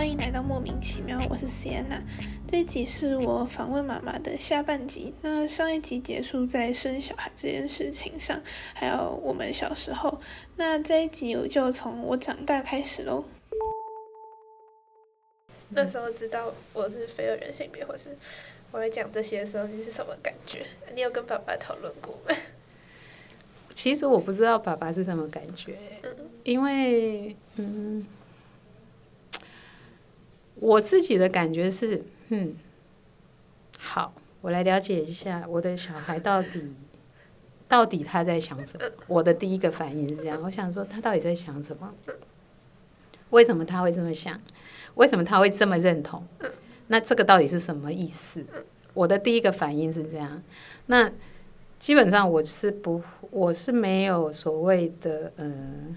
欢迎来到莫名其妙，我是 Sienna。这一集是我访问妈妈的下半集。那上一集结束在生小孩这件事情上，还有我们小时候。那这一集我就从我长大开始喽。那时候知道我是非二人性别，或是我在讲这些的时候，你是什么感觉？你有跟爸爸讨论过吗？其实我不知道爸爸是什么感觉，因为嗯。我自己的感觉是，嗯，好，我来了解一下我的小孩到底 到底他在想什么。我的第一个反应是这样，我想说他到底在想什么？为什么他会这么想？为什么他会这么认同？那这个到底是什么意思？我的第一个反应是这样。那基本上我是不，我是没有所谓的，嗯，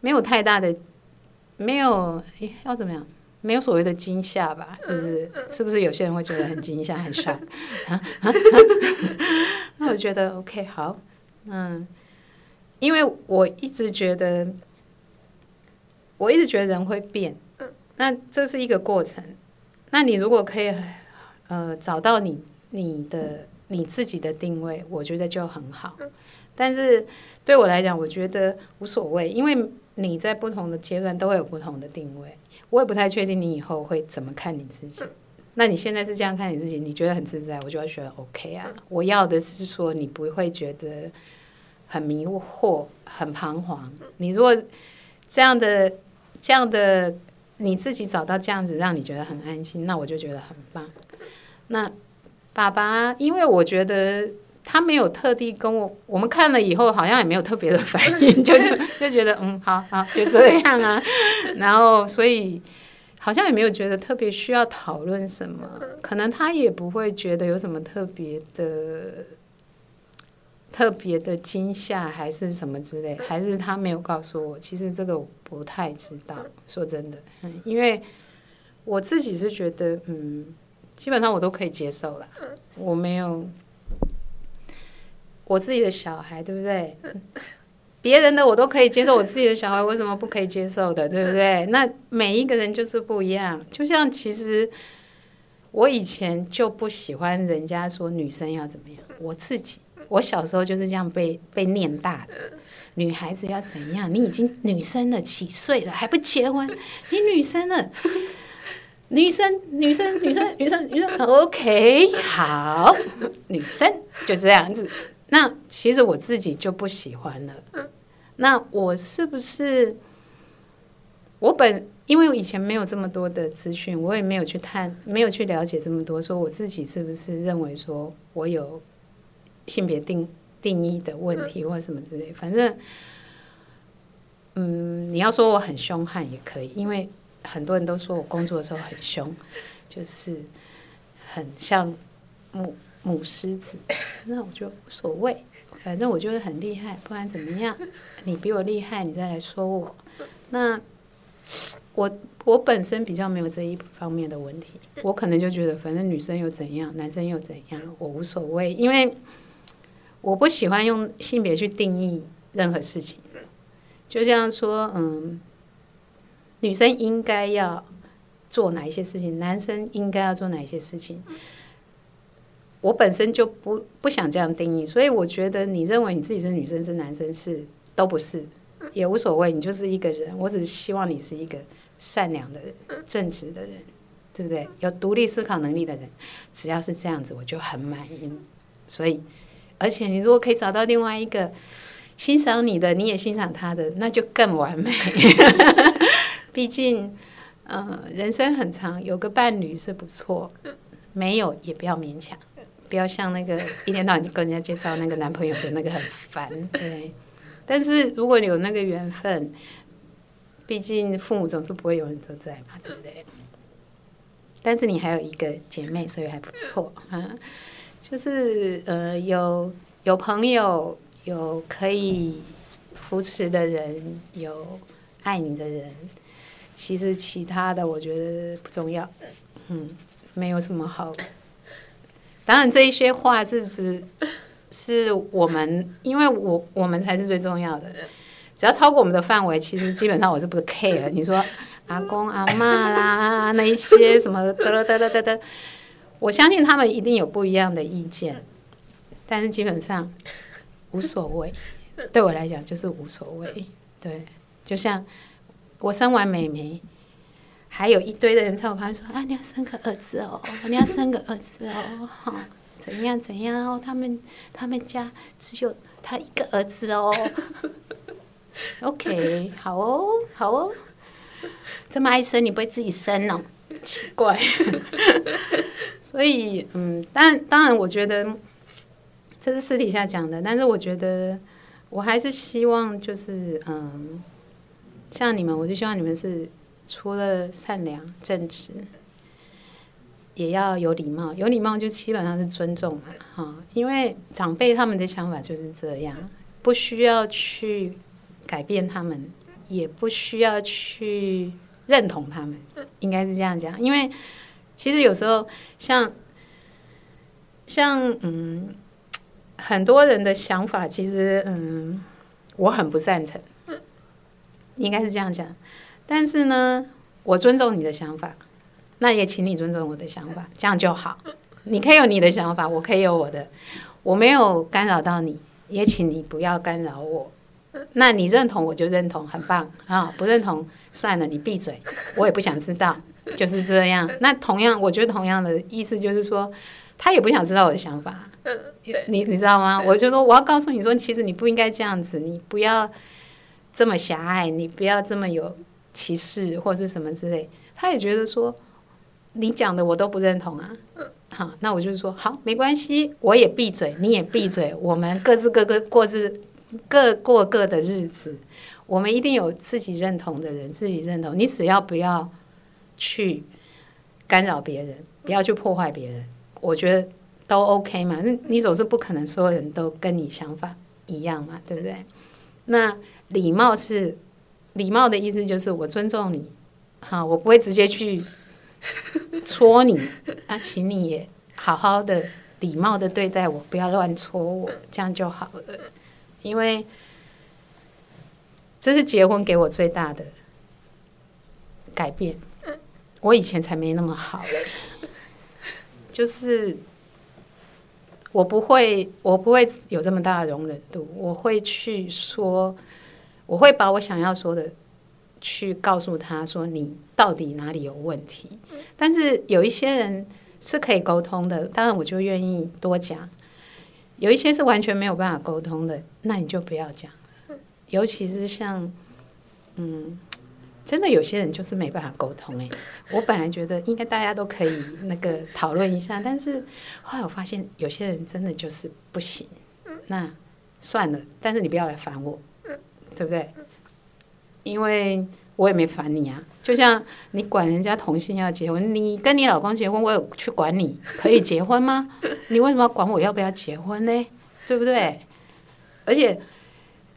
没有太大的。没有，要怎么样？没有所谓的惊吓吧？是不是？是不是有些人会觉得很惊吓、很帅？那我觉得 OK，好，嗯，因为我一直觉得，我一直觉得人会变，那这是一个过程。那你如果可以，呃，找到你你的你自己的定位，我觉得就很好。但是对我来讲，我觉得无所谓，因为。你在不同的阶段都会有不同的定位，我也不太确定你以后会怎么看你自己。那你现在是这样看你自己，你觉得很自在，我就要觉得 OK 啊。我要的是说你不会觉得很迷惑、很彷徨。你如果这样的、这样的你自己找到这样子让你觉得很安心，那我就觉得很棒。那爸爸，因为我觉得。他没有特地跟我，我们看了以后好像也没有特别的反应，就就就觉得嗯，好好就这样啊。然后所以好像也没有觉得特别需要讨论什么，可能他也不会觉得有什么特别的、特别的惊吓还是什么之类，还是他没有告诉我。其实这个我不太知道，说真的，嗯，因为我自己是觉得嗯，基本上我都可以接受了，我没有。我自己的小孩，对不对？别人的我都可以接受，我自己的小孩为什么不可以接受的？对不对？那每一个人就是不一样。就像其实我以前就不喜欢人家说女生要怎么样，我自己我小时候就是这样被被念大的。女孩子要怎样？你已经女生了，几岁了还不结婚？你女生了，女生女生女生女生女生，OK，好，女生就这样子。那其实我自己就不喜欢了。那我是不是我本因为我以前没有这么多的资讯，我也没有去探，没有去了解这么多，说我自己是不是认为说我有性别定定义的问题或者什么之类。反正，嗯，你要说我很凶悍也可以，因为很多人都说我工作的时候很凶，就是很像木。母狮子，那我就无所谓，反正我就是很厉害，不管怎么样，你比我厉害，你再来说我。那我我本身比较没有这一方面的问题，我可能就觉得，反正女生又怎样，男生又怎样，我无所谓，因为我不喜欢用性别去定义任何事情。就像说，嗯，女生应该要做哪一些事情，男生应该要做哪一些事情。我本身就不不想这样定义，所以我觉得你认为你自己是女生是男生是都不是，也无所谓，你就是一个人。我只是希望你是一个善良的人、正直的人，对不对？有独立思考能力的人，只要是这样子，我就很满意。所以，而且你如果可以找到另外一个欣赏你的，你也欣赏他的，那就更完美。毕竟，嗯，人生很长，有个伴侣是不错，没有也不要勉强。不要像那个 一天到晚跟人家介绍那个男朋友的那个很烦，对。但是如果有那个缘分，毕竟父母总是不会永远都在嘛，对不对？但是你还有一个姐妹，所以还不错啊。就是呃，有有朋友，有可以扶持的人，有爱你的人。其实其他的我觉得不重要，嗯，没有什么好。当然，这一些话是指是我们，因为我我们才是最重要的。只要超过我们的范围，其实基本上我是不 care。你说阿公阿妈啦，那一些什么得了得了得得，我相信他们一定有不一样的意见，但是基本上无所谓，对我来讲就是无所谓。对，就像我生完妹妹，还有一堆的人在我旁边说啊，你要生个儿子哦，你要生个儿子哦，好。怎样怎样哦？他们他们家只有他一个儿子哦。OK，好哦，好哦。这么爱生，你不会自己生哦？奇怪。所以，嗯，但当然，我觉得这是私底下讲的。但是，我觉得我还是希望，就是嗯，像你们，我就希望你们是除了善良、正直。也要有礼貌，有礼貌就基本上是尊重嘛，哈，因为长辈他们的想法就是这样，不需要去改变他们，也不需要去认同他们，应该是这样讲。因为其实有时候像像嗯，很多人的想法，其实嗯，我很不赞成，应该是这样讲。但是呢，我尊重你的想法。那也请你尊重我的想法，这样就好。你可以有你的想法，我可以有我的，我没有干扰到你，也请你不要干扰我。那你认同我就认同，很棒啊！不认同算了，你闭嘴，我也不想知道，就是这样。那同样，我觉得同样的意思就是说，他也不想知道我的想法。你你知道吗？我就说我要告诉你说，其实你不应该这样子，你不要这么狭隘，你不要这么有歧视或是什么之类。他也觉得说。你讲的我都不认同啊，好，那我就是说好，没关系，我也闭嘴，你也闭嘴，我们各自各个过自各过各的日子，我们一定有自己认同的人，自己认同，你只要不要去干扰别人，不要去破坏别人，我觉得都 OK 嘛。那你总是不可能所有人都跟你想法一样嘛，对不对？那礼貌是礼貌的意思，就是我尊重你，好，我不会直接去。戳你，那 请你也好好的、礼貌的对待我，不要乱戳我，这样就好了。因为这是结婚给我最大的改变。我以前才没那么好嘞，就是我不会，我不会有这么大的容忍度，我会去说，我会把我想要说的。去告诉他说你到底哪里有问题，但是有一些人是可以沟通的，当然我就愿意多讲。有一些是完全没有办法沟通的，那你就不要讲。尤其是像，嗯，真的有些人就是没办法沟通。哎，我本来觉得应该大家都可以那个讨论一下，但是后来我发现有些人真的就是不行。那算了，但是你不要来烦我，对不对？因为我也没烦你啊，就像你管人家同性要结婚，你跟你老公结婚，我有去管你可以结婚吗？你为什么要管我要不要结婚呢？对不对？而且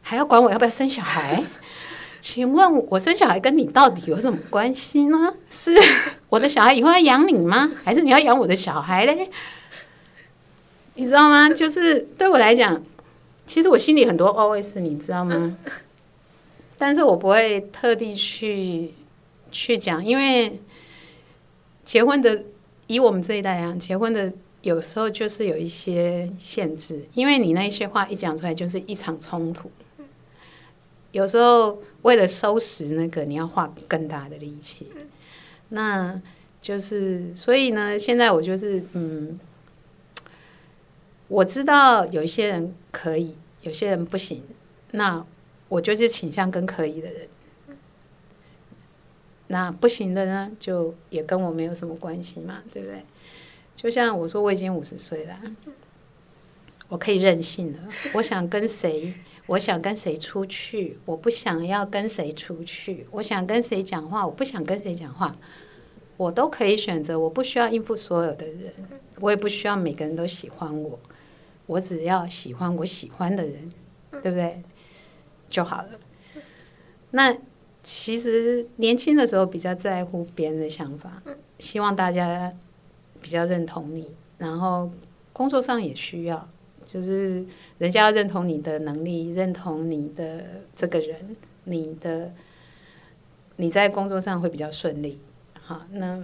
还要管我要不要生小孩？请问我生小孩跟你到底有什么关系呢？是 我的小孩以后要养你吗？还是你要养我的小孩嘞？你知道吗？就是对我来讲，其实我心里很多 OS，你知道吗？但是我不会特地去去讲，因为结婚的以我们这一代来讲，结婚的有时候就是有一些限制，因为你那些话一讲出来就是一场冲突。有时候为了收拾那个，你要花更大的力气。那就是所以呢，现在我就是嗯，我知道有一些人可以，有些人不行。那我就是倾向跟可以的人，那不行的呢，就也跟我没有什么关系嘛，对不对？就像我说，我已经五十岁了，我可以任性了。我想跟谁，我想跟谁出去，我不想要跟谁出去。我想跟谁讲话，我不想跟谁讲话，我都可以选择。我不需要应付所有的人，我也不需要每个人都喜欢我。我只要喜欢我喜欢的人，对不对？就好了。那其实年轻的时候比较在乎别人的想法，希望大家比较认同你。然后工作上也需要，就是人家要认同你的能力，认同你的这个人，你的你在工作上会比较顺利。好，那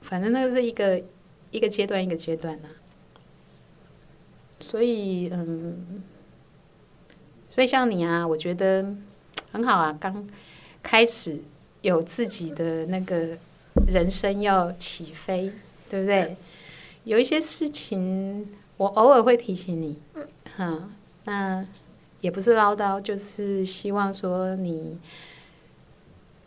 反正那个是一个一个阶段一个阶段呐、所以嗯，所以像你啊，我觉得很好啊，刚开始有自己的那个人生要起飞，对不对？有一些事情我偶尔会提醒你，嗯，那也不是唠叨，就是希望说你。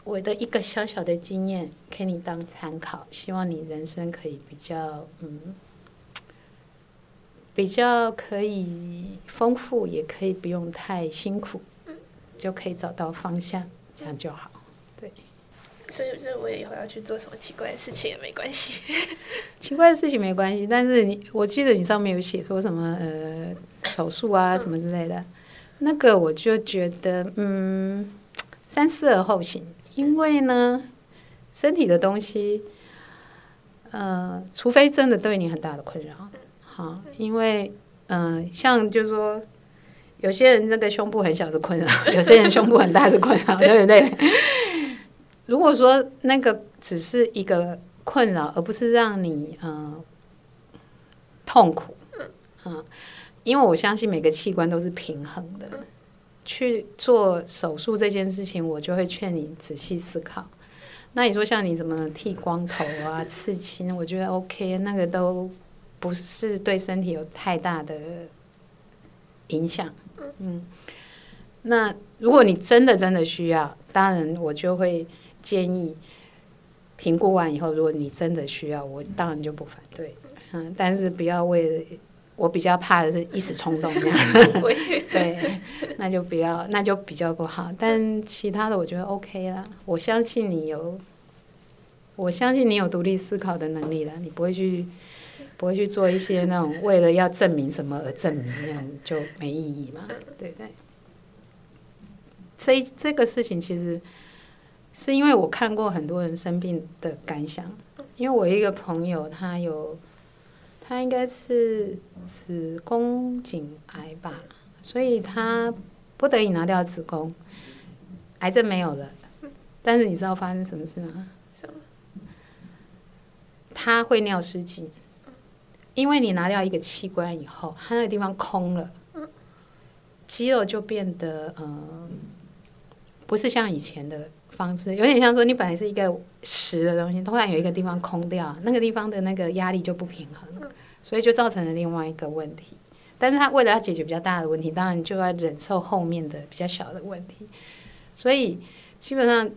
我的一个小小的经验，给你当参考，希望你人生可以比较嗯，比较可以丰富，也可以不用太辛苦，就可以找到方向，这样就好。对所以，所以我以后要去做什么奇怪的事情也没关系。奇怪的事情没关系，但是你，我记得你上面有写说什么呃手术啊什么之类的，那个我就觉得嗯三思而后行。因为呢，身体的东西，呃，除非真的对你很大的困扰，好，因为，嗯、呃，像就是说，有些人这个胸部很小是困扰，有些人胸部很大是困扰，对不对？如果说那个只是一个困扰，而不是让你嗯、呃、痛苦，嗯，因为我相信每个器官都是平衡的。去做手术这件事情，我就会劝你仔细思考。那你说像你怎么剃光头啊、刺青，我觉得 OK，那个都不是对身体有太大的影响。嗯，那如果你真的真的需要，当然我就会建议评估完以后，如果你真的需要，我当然就不反对。嗯，但是不要为了。我比较怕的是一时冲动这样，对，那就不要，那就比较不好。但其他的我觉得 OK 啦，我相信你有，我相信你有独立思考的能力了，你不会去，不会去做一些那种为了要证明什么而证明，那样就没意义嘛，对不对？这这个事情其实是因为我看过很多人生病的感想，因为我一个朋友他有。他应该是子宫颈癌吧，所以他不得已拿掉子宫，癌症没有了。但是你知道发生什么事吗？他会尿失禁，因为你拿掉一个器官以后，它那个地方空了，肌肉就变得嗯，不是像以前的方式，有点像说你本来是一个实的东西，突然有一个地方空掉，那个地方的那个压力就不平衡。所以就造成了另外一个问题，但是他为了要解决比较大的问题，当然就要忍受后面的比较小的问题。所以基本上，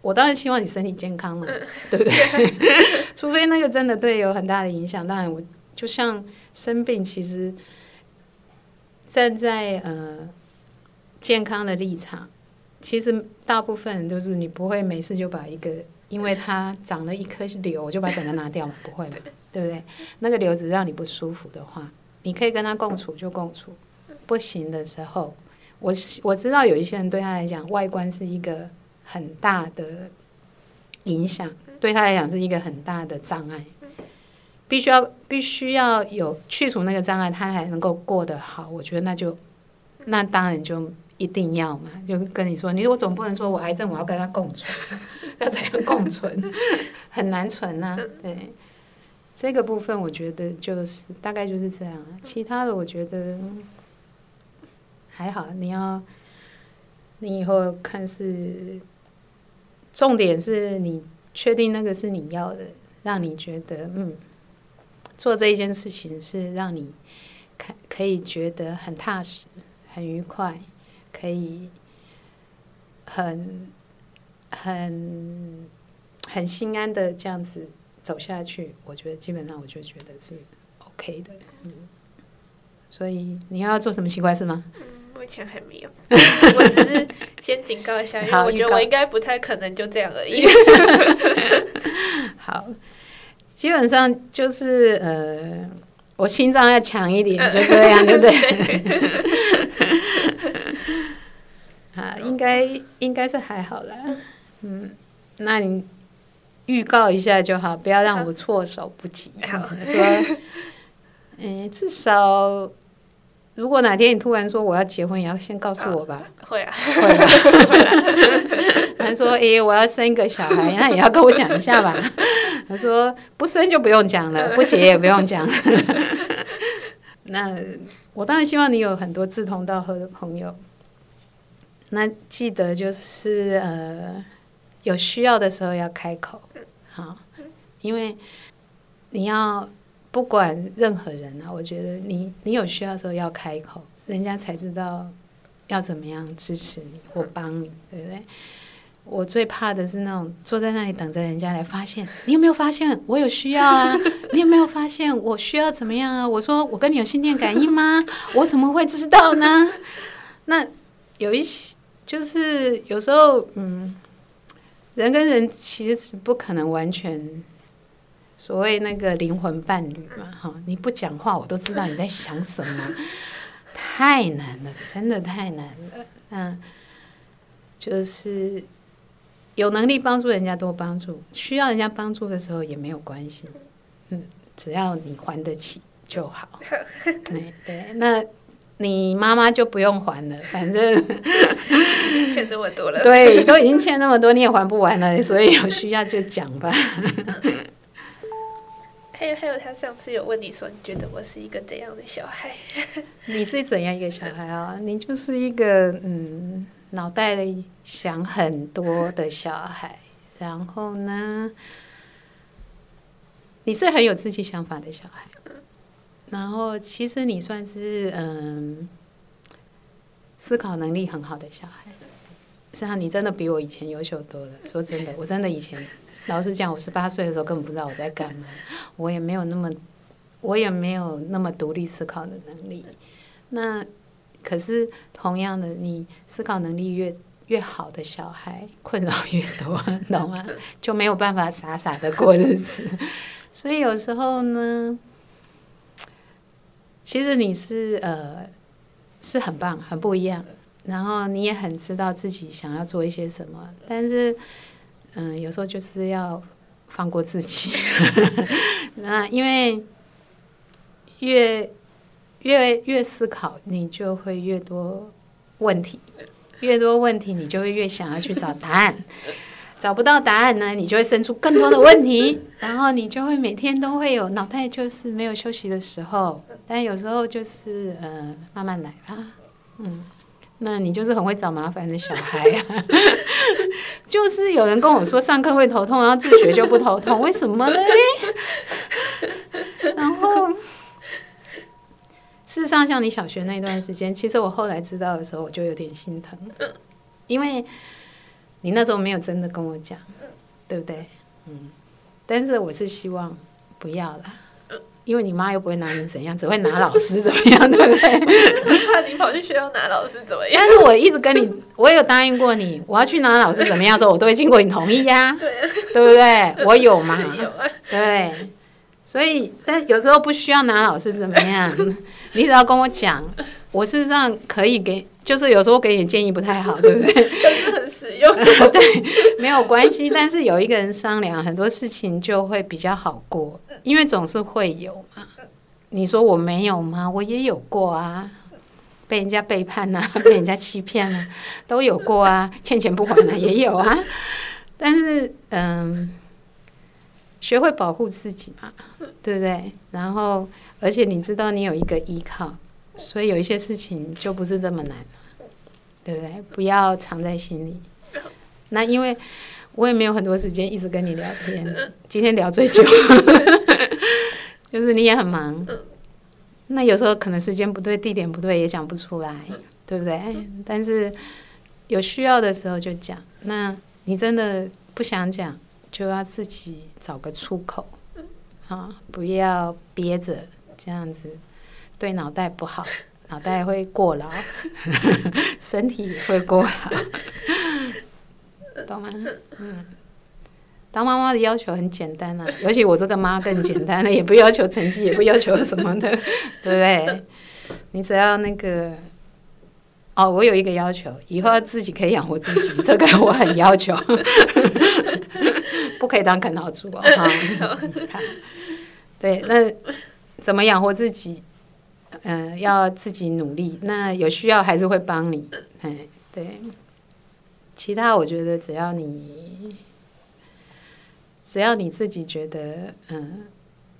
我当然希望你身体健康嘛，对不对？除非那个真的对有很大的影响，当然我就像生病，其实站在呃健康的立场，其实大部分人都是你不会没事就把一个，因为它长了一颗瘤，我就把整个拿掉嘛，不会嘛。对不对？那个瘤子让你不舒服的话，你可以跟他共处就共处。不行的时候，我我知道有一些人对他来讲，外观是一个很大的影响，对他来讲是一个很大的障碍。必须要必须要有去除那个障碍，他才能够过得好。我觉得那就那当然就一定要嘛，就跟你说，你我总不能说我癌症我要跟他共存，要怎样共存？很难存呐、对。这个部分我觉得就是大概就是这样，其他的我觉得还好。你要你以后看是重点是你确定那个是你要的，让你觉得嗯，做这一件事情是让你看可以觉得很踏实、很愉快，可以很很很心安的这样子。走下去，我觉得基本上我就觉得是 OK 的，嗯。所以你要做什么奇怪事吗？嗯，目前还没有，我只是先警告一下，因为我觉得我应该不太可能就这样而已。好，基本上就是呃，我心脏要强一点，就这样，对不对？啊，应该应该是还好啦，嗯，那你。预告一下就好，不要让我措手不及。说，嗯，至少如果哪天你突然说我要结婚，也要先告诉我吧。会啊，会啊？他说：“诶、我要生一个小孩，那也要跟我讲一下吧。”他说：“不生就不用讲了，不结也不用讲。”那我当然希望你有很多志同道合的朋友。那记得就是呃，有需要的时候要开口，好，因为你要不管任何人啊，我觉得你你有需要的时候要开口，人家才知道要怎么样支持你或帮你，对不对？我最怕的是那种坐在那里等着人家来发现，你有没有发现 我有需要啊？你有没有发现我需要怎么样啊？我说我跟你有心电感应吗？我怎么会知道呢？那有一些就是有时候，嗯，人跟人其实不可能完全所谓那个灵魂伴侣嘛，哈，你不讲话我都知道你在想什么，太难了，真的太难了。嗯，就是有能力帮助人家多帮助，需要人家帮助的时候也没有关系，嗯，只要你还得起就好。对对，那你妈妈就不用还了，反正欠那么多了。对，都已经欠那么多，你也还不完了，所以有需要就讲吧。还有还有，他上次有问你说，你觉得我是一个怎样的小孩？你是怎样一个小孩啊？你就是一个嗯，脑袋里想很多的小孩。然后呢，你是很有自己想法的小孩。然后其实你算是嗯，思考能力很好的小孩。实际上，你真的比我以前优秀多了。说真的，我真的以前，老实讲，我十八岁的时候根本不知道我在干嘛，我也没有那么，我也没有那么独立思考的能力。那可是同样的，你思考能力越越好的小孩，困扰越多，懂吗？就没有办法傻傻的过日子。所以有时候呢，其实你是呃是很棒，很不一样。然后你也很知道自己想要做一些什么，但是，嗯，有时候就是要放过自己。那因为越越越思考，你就会越多问题，越多问题，你就会越想要去找答案。找不到答案呢，你就会生出更多的问题，然后你就会每天都会有脑袋就是没有休息的时候。但有时候就是呃，慢慢来啊，嗯。那你就是很会找麻烦的小孩啊！就是有人跟我说上课会头痛，然后自学就不头痛，为什么呢？然后事实上，像你小学那段时间，其实我后来知道的时候，我就有点心疼，因为你那时候没有真的跟我讲，对不对？嗯，但是我是希望不要了。因为你妈又不会拿你怎样，只会拿老师怎么样，对不对？怕你跑去学校拿老师怎么样？但是我一直跟你，我有答应过你，我要去拿老师怎么样的时候，我都会经过你同意呀，对，对不对？我有嘛？有啊，对，所以但有时候不需要拿老师怎么样，你只要跟我讲，我事实上可以给，就是有时候给你建议不太好，对不对？对，没有关系，但是有一个人商量，很多事情就会比较好过。因为总是会有嘛，你说我没有吗？我也有过啊，被人家背叛呐，被人家欺骗啊，都有过啊，欠钱不还的也有啊。但是，嗯，学会保护自己嘛，对不对？然后，而且你知道你有一个依靠，所以有一些事情就不是这么难，对不对？不要藏在心里。那因为。我也没有很多时间一直跟你聊天，今天聊最久，就是你也很忙，那有时候可能时间不对、地点不对也讲不出来，对不对？但是有需要的时候就讲。那你真的不想讲，就要自己找个出口，啊，不要憋着，这样子对脑袋不好，脑袋会过劳，身体也会过劳。懂吗？嗯，当妈妈的要求很简单啊，尤其我这个妈更简单了，也不要求成绩，也不要求什么的，对不对？你只要那个，哦，我有一个要求，以后自己可以养活自己，这个我很要求，不可以当啃老族哦。对，那怎么养活自己？嗯、要自己努力。那有需要还是会帮你，哎，对。其他我觉得只要你，只要你自己觉得嗯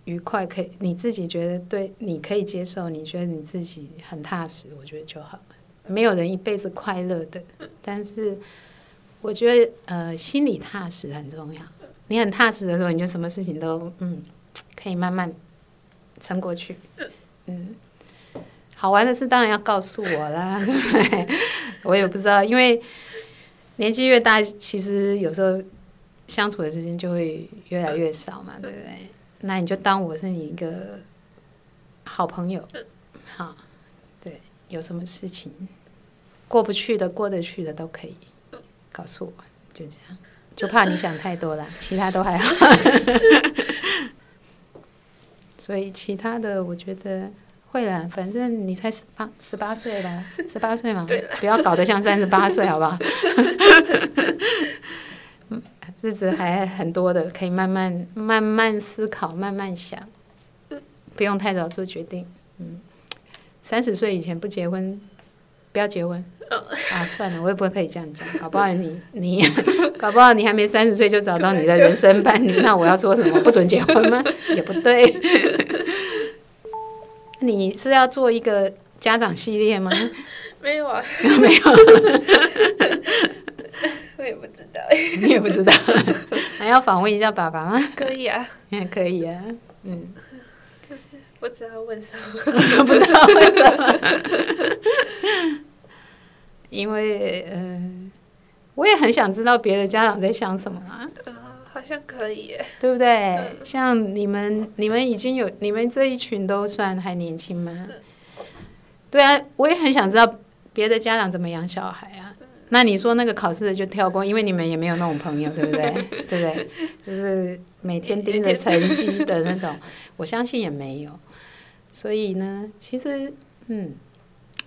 愉快，可以你自己觉得对，你可以接受，你觉得你自己很踏实，我觉得就好。没有人一辈子快乐的，但是我觉得呃心里踏实很重要。你很踏实的时候，你就什么事情都嗯可以慢慢撑过去。嗯，好玩的事当然要告诉我啦，我也不知道，因为年纪越大，其实有时候相处的时间就会越来越少嘛，对不对？那你就当我是你一个好朋友，好，对，有什么事情过不去的、过得去的都可以告诉我，就这样。就怕你想太多了，其他都还好。所以其他的我觉得会了，反正你才十八十八岁吧，十八岁嘛，不要搞得像三十八岁，好不好？嗯，日子还很多的，可以慢慢慢慢思考，慢慢想，不用太早做决定。嗯，三十岁以前不结婚，不要结婚。啊，算了，我也不会可以这样讲，搞不好你 你，搞不好你还没三十岁就找到你的人生伴侣，那我要说什么？不准结婚吗？也不对。你是要做一个家长系列吗？没有啊，没有，我也不知道。你也不知道，还要访问一下爸爸吗？可以啊，也可以啊，嗯，不知道问什么，不知道问什么。因为呃，我也很想知道别的家长在想什么啊。呃，好像可以耶，对不对？像你们，你们已经有你们这一群都算还年轻吗？对啊，我也很想知道别的家长怎么养小孩啊。那你说那个考试的就跳过，因为你们也没有那种朋友，对不对？对不对？就是每天盯着成绩的那种，我相信也没有。所以呢，其实嗯。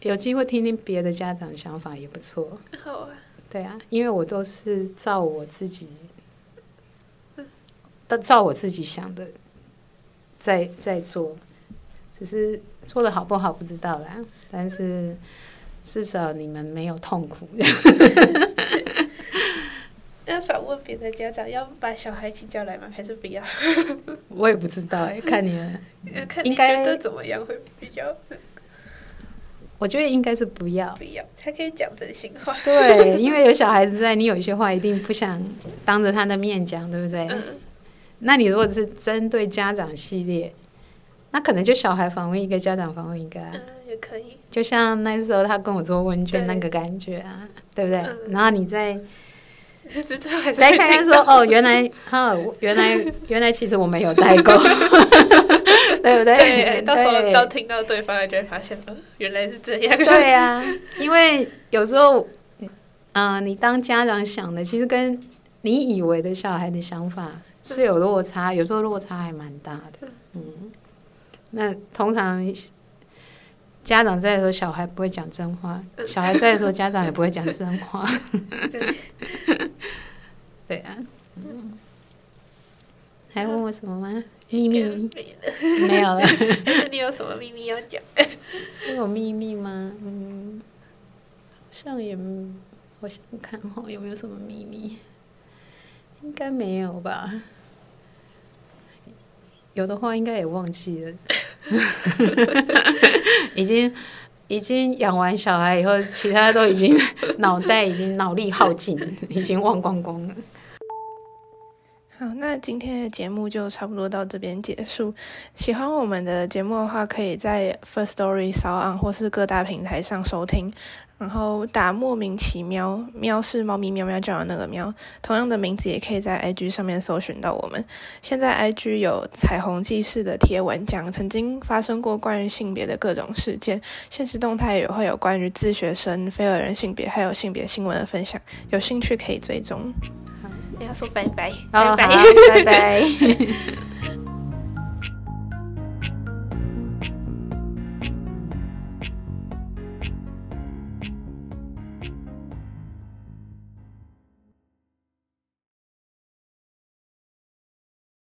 有机会听听别的家长想法也不错。好啊。对啊，因为我都是照我自己，都照我自己想的，在在做，只是做的好不好不知道啦。但是至少你们没有痛苦。要反问别的家长，要把小孩一起叫来吗？还是不要？我也不知道哎，看你们。看你觉得怎么样会比较？我觉得应该是不要，不要才可以讲真心话。对，因为有小孩子在，你有一些话一定不想当着他的面讲，对不对？嗯。那你如果是针对家长系列，那可能就小孩访问一个，家长访问一个，嗯，也可以。就像那时候他跟我做问卷那个感觉啊，对不对？然后你再 再看看说，哦，原来哈，原来原来其实我没有代沟。对不对？对，到时候到听到对方，就会发现，呃，原来是这样。对呀，因为有时候，嗯，你当家长想的，其实跟你以为的小孩的想法是有落差，有时候落差还蛮大的。嗯，那通常家长在的时候，小孩不会讲真话；小孩在的时候，家长也不会讲真话。对啊。还问我什么吗？秘密没有了。你有什么秘密要讲？我有秘密吗？嗯，好像也，我想看哈，有没有什么秘密？应该没有吧？有的话，应该也忘记了。已经已经养完小孩以后，其他都已经脑袋已经脑力耗尽，已经忘光光了。好，那今天的节目就差不多到这边结束。喜欢我们的节目的话，可以在 First Story、s o n 或是各大平台上收听，然后打莫名其妙，喵是猫咪喵喵叫的那个喵，同样的名字也可以在 IG 上面搜寻到我们。现在 IG 有彩虹记事的贴文，讲曾经发生过关于性别的各种事件，现实动态也会有关于自学生、非二人性别还有性别新闻的分享，有兴趣可以追踪。要说拜拜，拜拜，拜拜。